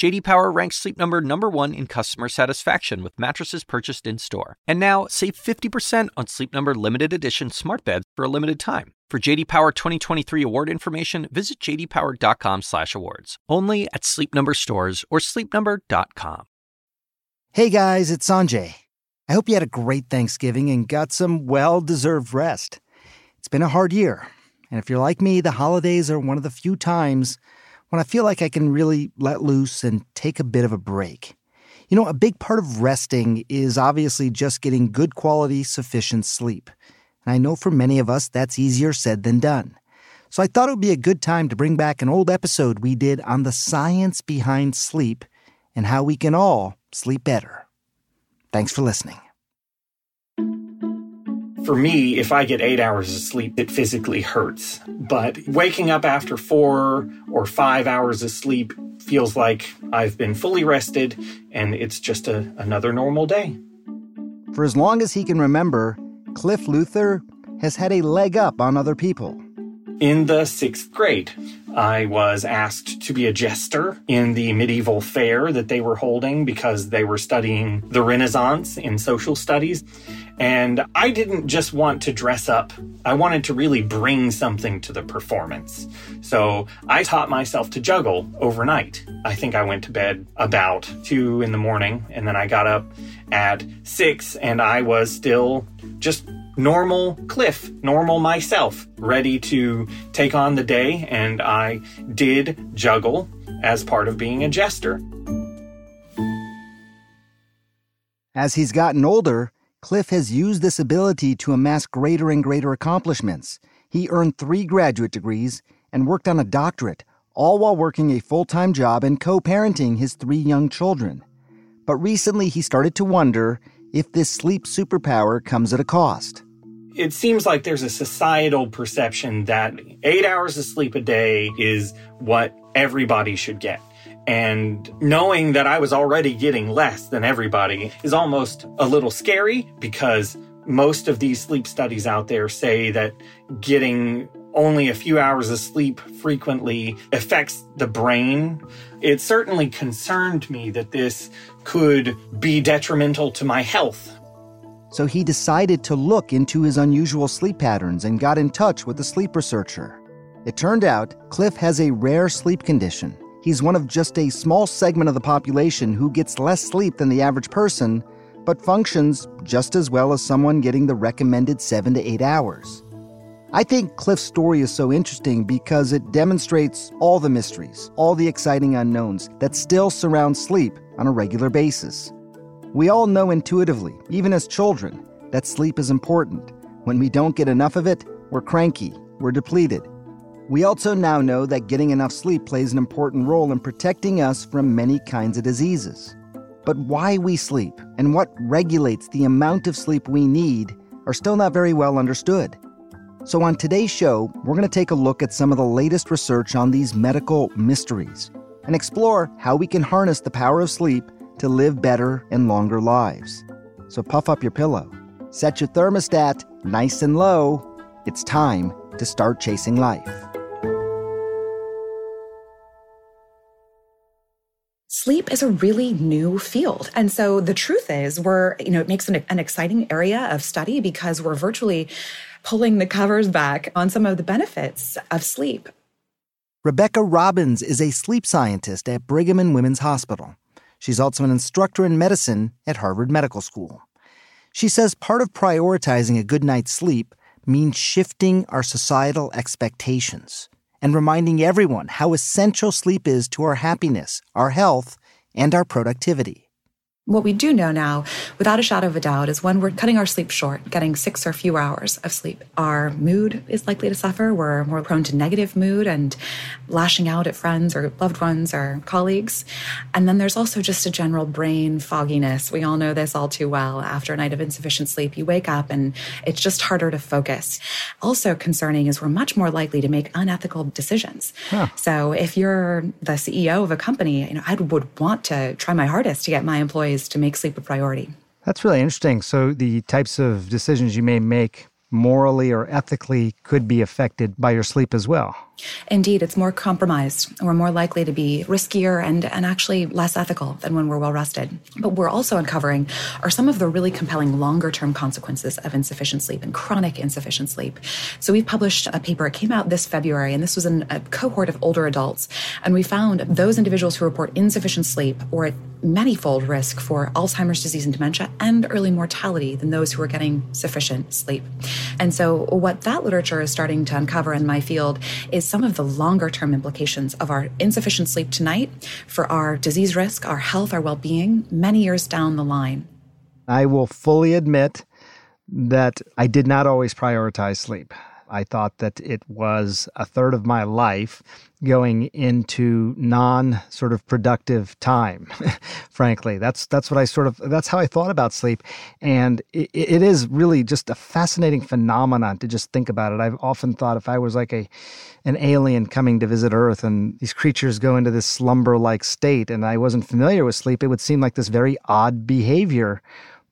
JD Power ranks Sleep Number number 1 in customer satisfaction with mattresses purchased in-store. And now, save 50% on Sleep Number limited edition smart beds for a limited time. For JD Power 2023 award information, visit jdpower.com/awards. Only at Sleep Number stores or sleepnumber.com. Hey guys, it's Sanjay. I hope you had a great Thanksgiving and got some well-deserved rest. It's been a hard year, and if you're like me, the holidays are one of the few times when I feel like I can really let loose and take a bit of a break. You know, a big part of resting is obviously just getting good quality, sufficient sleep. And I know for many of us that's easier said than done. So I thought it would be a good time to bring back an old episode we did on the science behind sleep and how we can all sleep better. Thanks for listening. For me, if I get eight hours of sleep, it physically hurts. But waking up after four or five hours of sleep feels like I've been fully rested and it's just a, another normal day. For as long as he can remember, Cliff Luther has had a leg up on other people. In the sixth grade, I was asked to be a jester in the medieval fair that they were holding because they were studying the Renaissance in social studies. And I didn't just want to dress up, I wanted to really bring something to the performance. So I taught myself to juggle overnight. I think I went to bed about two in the morning, and then I got up at six, and I was still just normal Cliff, normal myself, ready to take on the day, and I did juggle as part of being a jester. As he's gotten older, Cliff has used this ability to amass greater and greater accomplishments. He earned three graduate degrees and worked on a doctorate, all while working a full time job and co parenting his three young children. But recently he started to wonder if this sleep superpower comes at a cost. It seems like there's a societal perception that eight hours of sleep a day is what everybody should get. And knowing that I was already getting less than everybody is almost a little scary because most of these sleep studies out there say that getting only a few hours of sleep frequently affects the brain. It certainly concerned me that this could be detrimental to my health. So he decided to look into his unusual sleep patterns and got in touch with a sleep researcher. It turned out Cliff has a rare sleep condition He's one of just a small segment of the population who gets less sleep than the average person, but functions just as well as someone getting the recommended seven to eight hours. I think Cliff's story is so interesting because it demonstrates all the mysteries, all the exciting unknowns that still surround sleep on a regular basis. We all know intuitively, even as children, that sleep is important. When we don't get enough of it, we're cranky, we're depleted, we also now know that getting enough sleep plays an important role in protecting us from many kinds of diseases. But why we sleep and what regulates the amount of sleep we need are still not very well understood. So, on today's show, we're going to take a look at some of the latest research on these medical mysteries and explore how we can harness the power of sleep to live better and longer lives. So, puff up your pillow, set your thermostat nice and low. It's time to start chasing life. Sleep is a really new field. And so the truth is, we're, you know, it makes an, an, exciting area of study because we're virtually pulling the covers back on some of the benefits of sleep. Rebecca Robbins is a sleep scientist at Brigham and Women's Hospital. She's also an instructor in medicine at Harvard Medical School. She says part of prioritizing a good night's sleep means shifting our societal expectations and reminding everyone how essential sleep is to our happiness, our health, and our productivity. What we do know now, without a shadow of a doubt, is when we're cutting our sleep short, getting six or fewer hours of sleep, our mood is likely to suffer. We're more prone to negative mood and lashing out at friends or loved ones or colleagues. And then there's also just a general brain fogginess. We all know this all too well. After a night of insufficient sleep, you wake up and it's just harder to focus. Also concerning is we're much more likely to make unethical decisions. Huh. So if you're the CEO of a company, you know, I would want to try my hardest to get my employees to make sleep a priority. That's really interesting. So, the types of decisions you may make morally or ethically could be affected by your sleep as well. Indeed, it's more compromised. We're more likely to be riskier and, and actually less ethical than when we're well rested. But we're also uncovering are some of the really compelling longer term consequences of insufficient sleep and chronic insufficient sleep. So we've published a paper, it came out this February, and this was in a cohort of older adults. And we found those individuals who report insufficient sleep were at manyfold risk for Alzheimer's disease and dementia and early mortality than those who are getting sufficient sleep. And so what that literature is starting to uncover in my field is some of the longer term implications of our insufficient sleep tonight for our disease risk, our health, our well being, many years down the line. I will fully admit that I did not always prioritize sleep. I thought that it was a third of my life going into non sort of productive time frankly. That's that's what i sort of that's how i thought about sleep. And it, it is really just a fascinating phenomenon to just think about it. I've often thought if i was like a an alien coming to visit earth and these creatures go into this slumber like state and i wasn't familiar with sleep it would seem like this very odd behavior.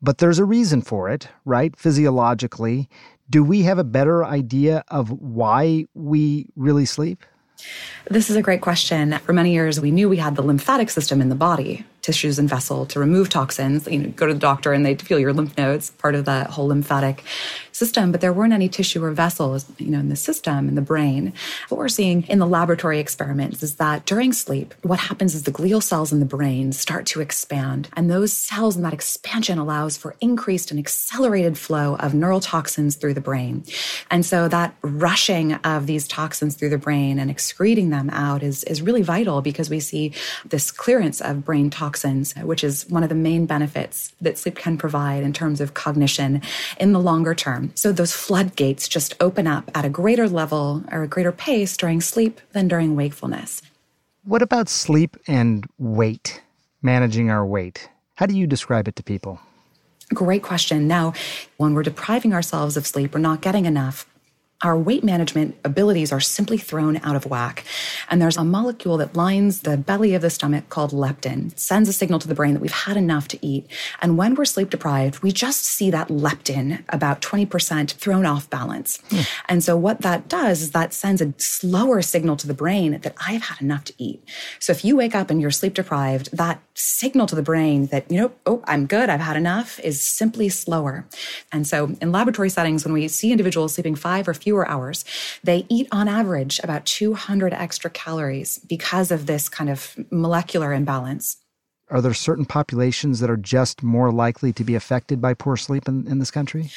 But there's a reason for it right? Physiologically do we have a better idea of why we really sleep this is a great question. For many years, we knew we had the lymphatic system in the body tissues and vessel to remove toxins. You know, go to the doctor and they feel your lymph nodes, part of that whole lymphatic system, but there weren't any tissue or vessels, you know, in the system, in the brain. What we're seeing in the laboratory experiments is that during sleep, what happens is the glial cells in the brain start to expand. And those cells and that expansion allows for increased and accelerated flow of neurotoxins through the brain. And so that rushing of these toxins through the brain and excreting them out is, is really vital because we see this clearance of brain toxins toxins, which is one of the main benefits that sleep can provide in terms of cognition in the longer term. So those floodgates just open up at a greater level or a greater pace during sleep than during wakefulness. What about sleep and weight, managing our weight? How do you describe it to people? Great question. Now, when we're depriving ourselves of sleep, we're not getting enough our weight management abilities are simply thrown out of whack. And there's a molecule that lines the belly of the stomach called leptin. It sends a signal to the brain that we've had enough to eat. And when we're sleep deprived, we just see that leptin about 20% thrown off balance. Mm. And so what that does is that sends a slower signal to the brain that I've had enough to eat. So if you wake up and you're sleep deprived, that signal to the brain that, you know, oh, I'm good, I've had enough is simply slower. And so in laboratory settings, when we see individuals sleeping five or fewer fewer hours, they eat on average about 200 extra calories because of this kind of molecular imbalance. Are there certain populations that are just more likely to be affected by poor sleep in, in this country?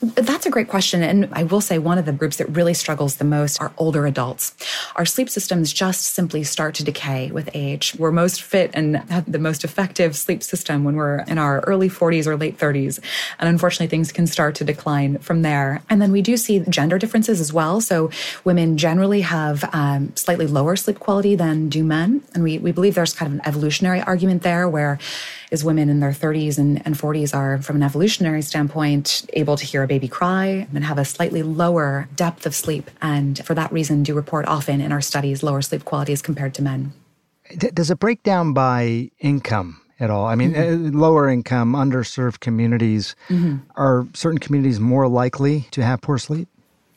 That's a great question. And I will say one of the groups that really struggles the most are older adults. Our sleep systems just simply start to decay with age. We're most fit and have the most effective sleep system when we're in our early 40s or late 30s. And unfortunately, things can start to decline from there. And then we do see gender differences as well. So women generally have um, slightly lower sleep quality than do men. And we, we believe there's kind of an evolutionary argument there where is women in their 30s and, and 40s are, from an evolutionary standpoint, able to hear a baby cry and have a slightly lower depth of sleep. And for that reason, do report often in our studies lower sleep quality as compared to men. Does it break down by income? at all. I mean, mm-hmm. Uh, lower income, underserved communities, mm-hmm. are certain communities more likely to have poor sleep?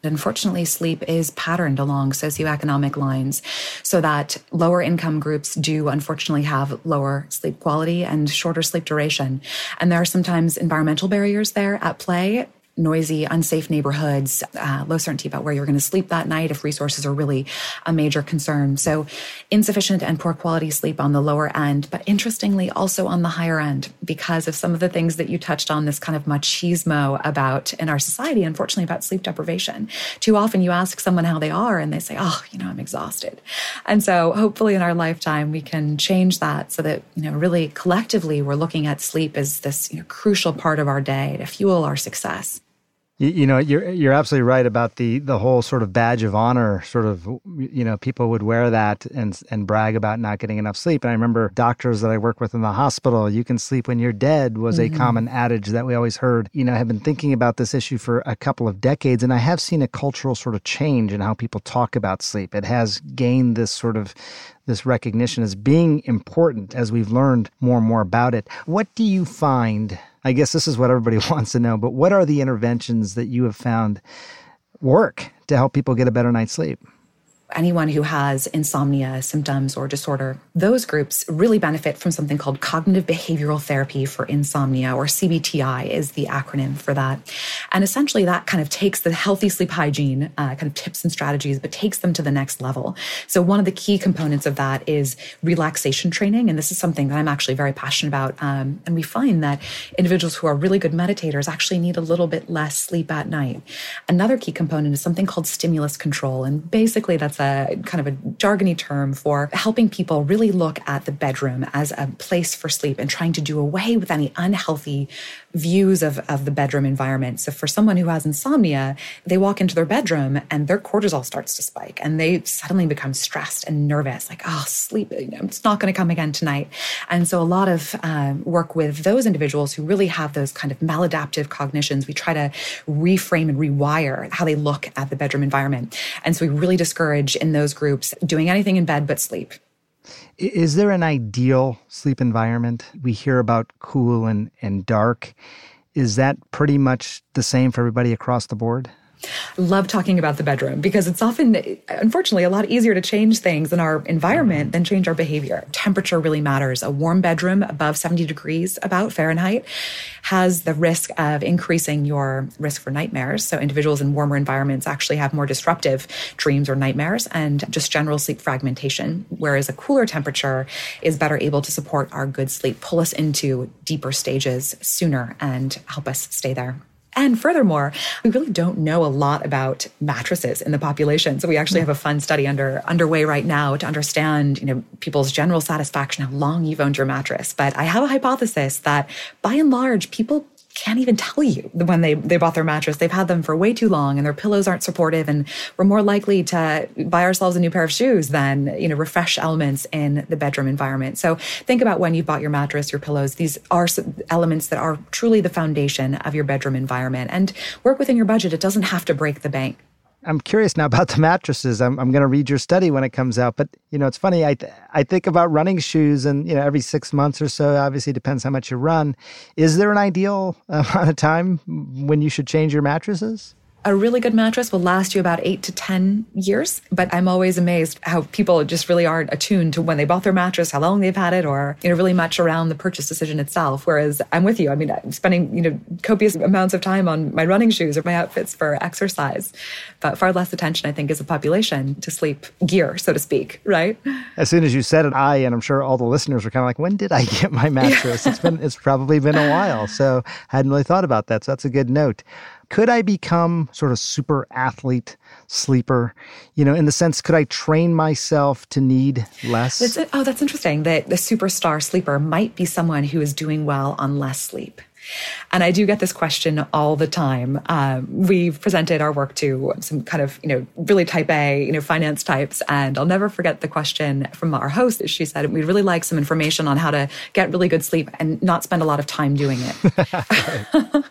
Unfortunately, sleep is patterned along socioeconomic lines so that lower income groups do unfortunately have lower sleep quality and shorter sleep duration. And there are sometimes environmental barriers there at play noisy, unsafe neighborhoods, uh, low certainty about where you're going to sleep that night if resources are really a major concern. So insufficient and poor quality sleep on the lower end, but interestingly also on the higher end because of some of the things that you touched on, this kind of machismo about in our society, unfortunately, about sleep deprivation. Too often you ask someone how they are and they say, oh, you know, I'm exhausted. And so hopefully in our lifetime, we can change that so that, you know, really collectively we're looking at sleep as this you know, crucial part of our day to fuel our success. You, you, know, you're you're absolutely right about the the whole sort of badge of honor. Sort of, you know, people would wear that and and brag about not getting enough sleep. And I remember doctors that I work with in the hospital. You can sleep when you're dead was mm-hmm. a common adage that we always heard. You know, I have been thinking about this issue for a couple of decades, and I have seen a cultural sort of change in how people talk about sleep. It has gained this sort of this recognition as being important as we've learned more and more about it. What do you find I guess this is what everybody wants to know, but what are the interventions that you have found work to help people get a better night's sleep? Anyone who has insomnia symptoms or disorder, those groups really benefit from something called cognitive behavioral therapy for insomnia, or CBTI is the acronym for that. And essentially, that kind of takes the healthy sleep hygiene uh, kind of tips and strategies, but takes them to the next level. So, one of the key components of that is relaxation training. And this is something that I'm actually very passionate about. Um, and we find that individuals who are really good meditators actually need a little bit less sleep at night. Another key component is something called stimulus control. And basically, that's a kind of a jargony term for helping people really look at the bedroom as a place for sleep and trying to do away with any unhealthy views of, of the bedroom environment. So for someone who has insomnia, they walk into their bedroom and their cortisol starts to spike and they suddenly become stressed and nervous, like, oh, sleep, you know, it's not going to come again tonight. And so a lot of um, work with those individuals who really have those kind of maladaptive cognitions, we try to reframe and rewire how they look at the bedroom environment. And so we really discourage in those groups doing anything in bed but sleep. Is there an ideal sleep environment? We hear about cool and, and dark. Is that pretty much the same for everybody across the board? Love talking about the bedroom because it's often, unfortunately, a lot easier to change things in our environment than change our behavior. Temperature really matters. A warm bedroom above 70 degrees about Fahrenheit has the risk of increasing your risk for nightmares. So individuals in warmer environments actually have more disruptive dreams or nightmares and just general sleep fragmentation, whereas a cooler temperature is better able to support our good sleep, pull us into deeper stages sooner and help us stay there. And furthermore, we really don't know a lot about mattresses in the population. So we actually mm. have a fun study under underway right now to understand, you know, people's general satisfaction, how long you've owned your mattress. But I have a hypothesis that by and large, people can't even tell you when they, they bought their mattress. They've had them for way too long and their pillows aren't supportive. And we're more likely to buy ourselves a new pair of shoes than, you know, refresh elements in the bedroom environment. So think about when you bought your mattress, your pillows. These are elements that are truly the foundation of your bedroom environment and work within your budget. It doesn't have to break the bank. I'm curious now about the mattresses. I'm, I'm going to read your study when it comes out. But, you know, it's funny. I, th- I think about running shoes and, you know, every six months or so, obviously depends how much you run. Is there an ideal uh, amount of time when you should change your mattresses? A really good mattress will last you about eight to 10 years. But I'm always amazed how people just really aren't attuned to when they bought their mattress, how long they've had it, or, you know, really much around the purchase decision itself. Whereas I'm with you. I mean, I'm spending, you know, copious amounts of time on my running shoes or my outfits for exercise, but far less attention, I think, as a population to sleep gear, so to speak, right? As soon as you said it, I, and I'm sure all the listeners were kind of like, when did I get my mattress? It's been, it's probably been a while. So I hadn't really thought about that. So that's a good note could I become sort of super athlete sleeper? You know, in the sense, could I train myself to need less? That's, oh, that's interesting. That the superstar sleeper might be someone who is doing well on less sleep. And I do get this question all the time. Um, we've presented our work to some kind of, you know, really type A, you know, finance types. And I'll never forget the question from our host. She said, we'd really like some information on how to get really good sleep and not spend a lot of time doing it.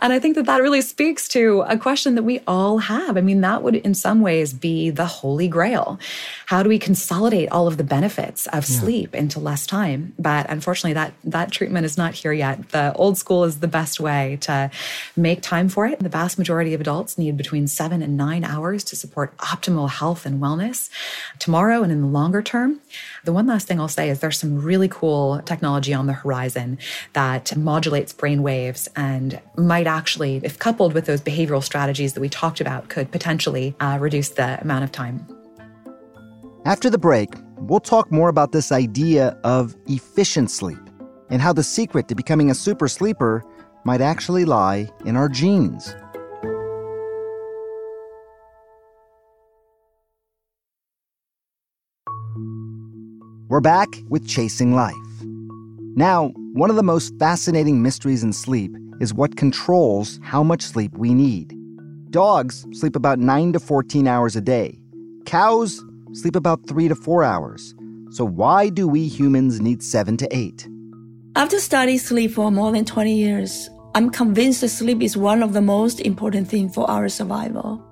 and I think that that really speaks to a question that we all have. I mean, that would in some ways be the holy grail. How do we consolidate all of the benefits of yeah. sleep into less time? But unfortunately, that, that treatment is not here yet. The old school is the best way to make time for it. The vast majority of adults need between seven and nine hours to support optimal health and wellness tomorrow and in the longer term. The one last thing I'll say is there's some really cool technology on the horizon that modulates brain waves and might actually, if coupled with those behavioral strategies that we talked about, could potentially uh, reduce the amount of time. After the break, we'll talk more about this idea of efficient sleep and how the secret to becoming a super sleeper might actually lie in our genes. We're back with Chasing Life. Now, one of the most fascinating mysteries in sleep is what controls how much sleep we need. Dogs sleep about 9 to 14 hours a day. Cows sleep about 3 to 4 hours. So, why do we humans need 7 to 8? After studying sleep for more than 20 years, I'm convinced that sleep is one of the most important things for our survival.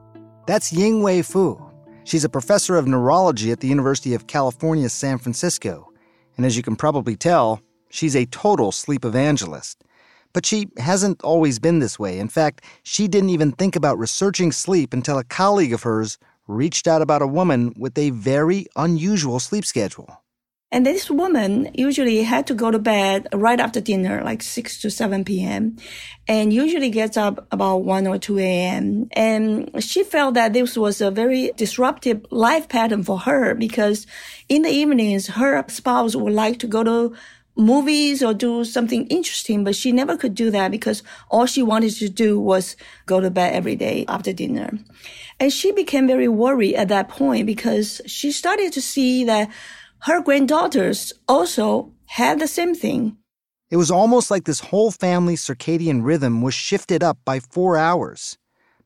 That's Ying-Hui Fu. She's a professor of neurology at the University of California, San Francisco. And as you can probably tell, she's a total sleep evangelist. But she hasn't always been this way. In fact, she didn't even think about researching sleep until a colleague of hers reached out about a woman with a very unusual sleep schedule. And this woman usually had to go to bed right after dinner, like 6 to 7 p.m. and usually gets up about 1 or 2 a.m. And she felt that this was a very disruptive life pattern for her because in the evenings, her spouse would like to go to movies or do something interesting, but she never could do that because all she wanted to do was go to bed every day after dinner. And she became very worried at that point because she started to see that her granddaughters also had the same thing. It was almost like this whole family's circadian rhythm was shifted up by four hours.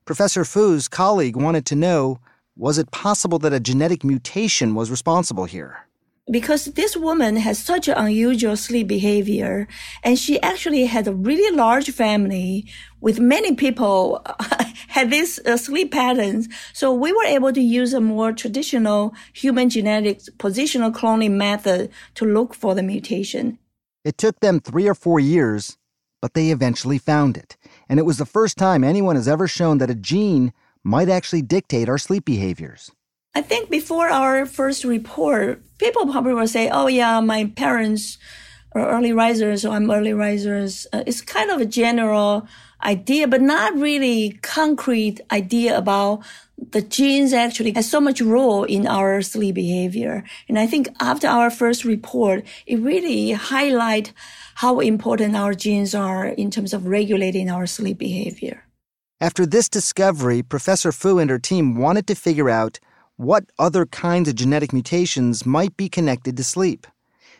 Professor Fu's colleague wanted to know was it possible that a genetic mutation was responsible here? Because this woman has such an unusual sleep behavior and she actually had a really large family with many people had these uh, sleep patterns. So we were able to use a more traditional human genetics positional cloning method to look for the mutation. It took them three or four years, but they eventually found it. And it was the first time anyone has ever shown that a gene might actually dictate our sleep behaviors. I think before our first report, people probably will say, oh, yeah, my parents are early risers, or I'm early risers. Uh, it's kind of a general idea, but not really concrete idea about the genes actually has so much role in our sleep behavior. And I think after our first report, it really highlight how important our genes are in terms of regulating our sleep behavior. After this discovery, Professor Fu and her team wanted to figure out what other kinds of genetic mutations might be connected to sleep.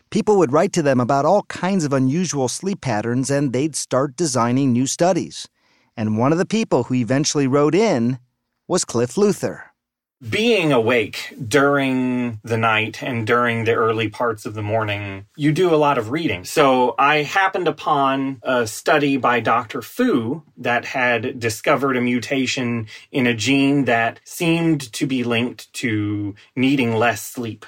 People would write to them about all kinds of unusual sleep patterns and they'd start designing new studies. And one of the people who eventually wrote in was Cliff Luther being awake during the night and during the early parts of the morning, you do a lot of reading. So I happened upon a study by Dr. Fu that had discovered a mutation in a gene that seemed to be linked to needing less sleep.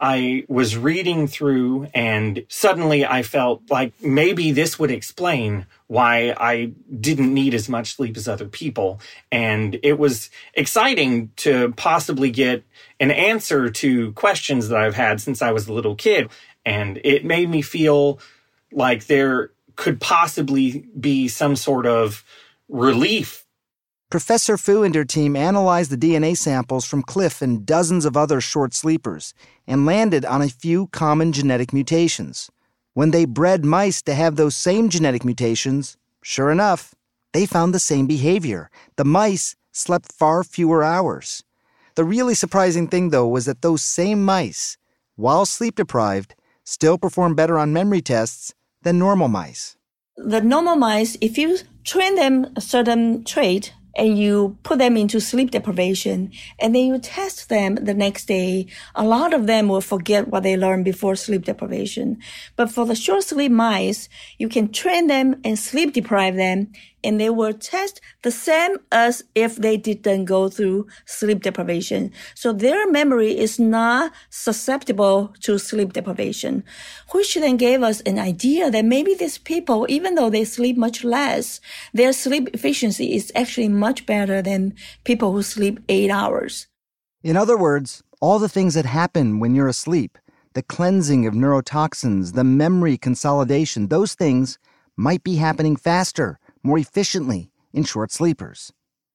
I was reading through and suddenly I felt like maybe this would explain why I didn't need as much sleep as other people. And it was exciting to possibly get an answer to questions that I've had since I was a little kid. And it made me feel like there could possibly be some sort of relief Professor Fu and her team analyzed the DNA samples from Cliff and dozens of other short sleepers and landed on a few common genetic mutations. When they bred mice to have those same genetic mutations, sure enough, they found the same behavior. The mice slept far fewer hours. The really surprising thing, though, was that those same mice, while sleep deprived, still performed better on memory tests than normal mice. The normal mice, if you train them a certain trait, and you put them into sleep deprivation and then you test them the next day, a lot of them will forget what they learned before sleep deprivation. But for the short sleep mice, you can train them and sleep deprive them and they will test the same as if they didn't go through sleep deprivation. So their memory is not susceptible to sleep deprivation, which then gave us an idea that maybe these people, even though they sleep much less, their sleep efficiency is actually much better than people who sleep eight hours. In other words, all the things that happen when you're asleep, the cleansing of neurotoxins, the memory consolidation, those things might be happening faster, more efficiently in short sleepers.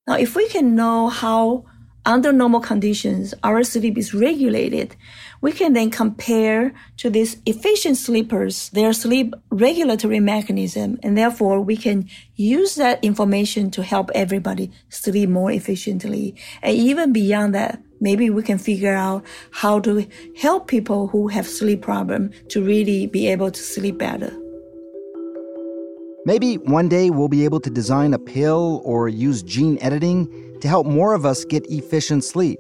Now, if we can know how under normal conditions our sleep is regulated, we can then compare to these efficient sleepers their sleep regulatory mechanism, and therefore we can use that information to help everybody sleep more efficiently. And even beyond that, maybe we can figure out how to help people who have sleep problem to really be able to sleep better. Maybe one day we'll be able to design a pill or use gene editing to help more of us get efficient sleep.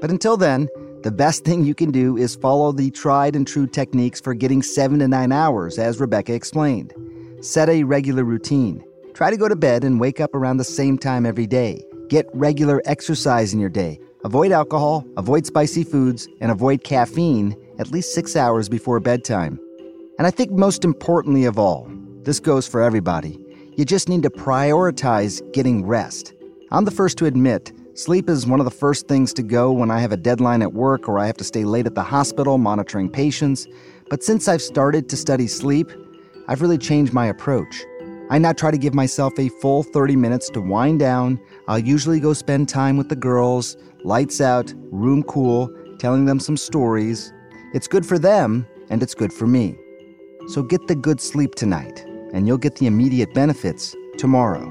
But until then, the best thing you can do is follow the tried and true techniques for getting seven to nine hours, as Rebecca explained. Set a regular routine. Try to go to bed and wake up around the same time every day. Get regular exercise in your day. Avoid alcohol, avoid spicy foods, and avoid caffeine at least six hours before bedtime. And I think most importantly of all, this goes for everybody. You just need to prioritize getting rest. I'm the first to admit sleep is one of the first things to go when I have a deadline at work or I have to stay late at the hospital monitoring patients. But since I've started to study sleep, I've really changed my approach. I now try to give myself a full 30 minutes to wind down. I'll usually go spend time with the girls, lights out, room cool, telling them some stories. It's good for them, and it's good for me. So get the good sleep tonight and you'll get the immediate benefits tomorrow.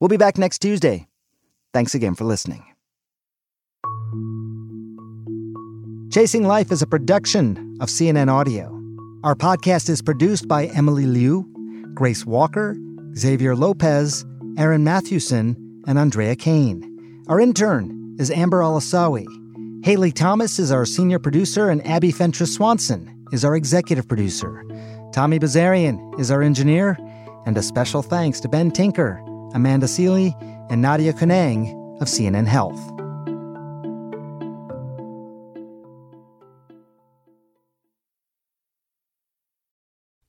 We'll be back next Tuesday. Thanks again for listening. Chasing Life is a production of CNN Audio. Our podcast is produced by Emily Liu, Grace Walker, Xavier Lopez, Aaron Mathewson, and Andrea Kane. Our intern is Amber Alasawi. Haley Thomas is our senior producer, and Abby Fentress Swanson is our executive producer. Tommy Bazarian is our engineer. And a special thanks to Ben Tinker, Amanda Sealy, and Nadia Kounang of CNN Health.